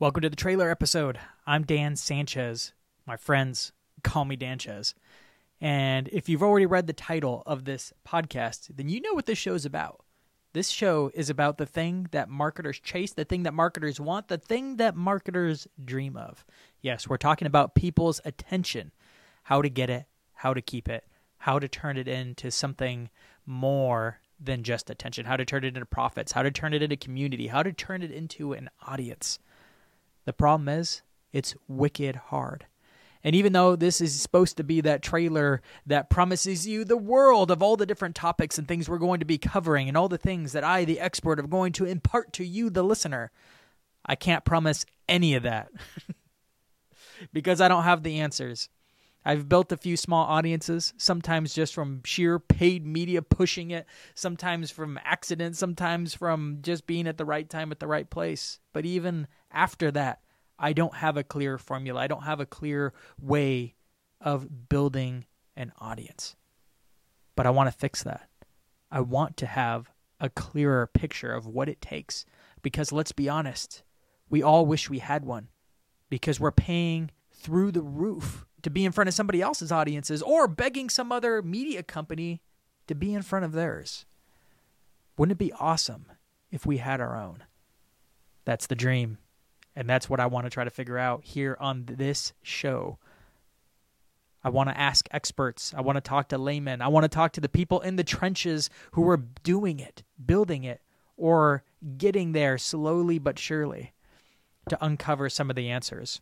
Welcome to the trailer episode. I'm Dan Sanchez. My friends call me Danchez. And if you've already read the title of this podcast, then you know what this show is about. This show is about the thing that marketers chase, the thing that marketers want, the thing that marketers dream of. Yes, we're talking about people's attention, how to get it, how to keep it, how to turn it into something more than just attention, how to turn it into profits, how to turn it into community, how to turn it into an audience. The problem is, it's wicked hard. And even though this is supposed to be that trailer that promises you the world of all the different topics and things we're going to be covering and all the things that I, the expert, am going to impart to you, the listener, I can't promise any of that because I don't have the answers. I've built a few small audiences, sometimes just from sheer paid media pushing it, sometimes from accident, sometimes from just being at the right time at the right place. But even after that, I don't have a clear formula. I don't have a clear way of building an audience. But I want to fix that. I want to have a clearer picture of what it takes because let's be honest, we all wish we had one because we're paying through the roof to be in front of somebody else's audiences or begging some other media company to be in front of theirs. Wouldn't it be awesome if we had our own? That's the dream. And that's what I want to try to figure out here on this show. I want to ask experts. I want to talk to laymen. I want to talk to the people in the trenches who are doing it, building it, or getting there slowly but surely to uncover some of the answers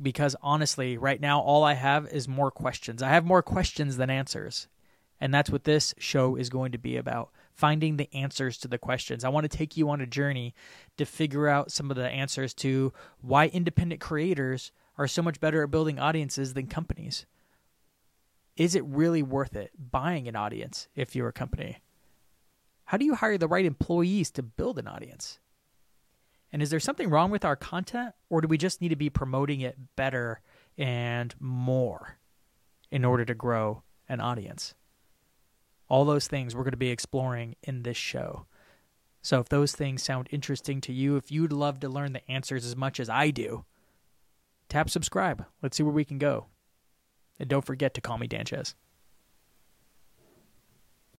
because honestly, right now, all I have is more questions. I have more questions than answers. And that's what this show is going to be about finding the answers to the questions. I want to take you on a journey to figure out some of the answers to why independent creators are so much better at building audiences than companies. Is it really worth it buying an audience if you're a company? How do you hire the right employees to build an audience? And is there something wrong with our content, or do we just need to be promoting it better and more in order to grow an audience? All those things we're going to be exploring in this show. So if those things sound interesting to you, if you'd love to learn the answers as much as I do, tap subscribe. Let's see where we can go. And don't forget to call me Danchez.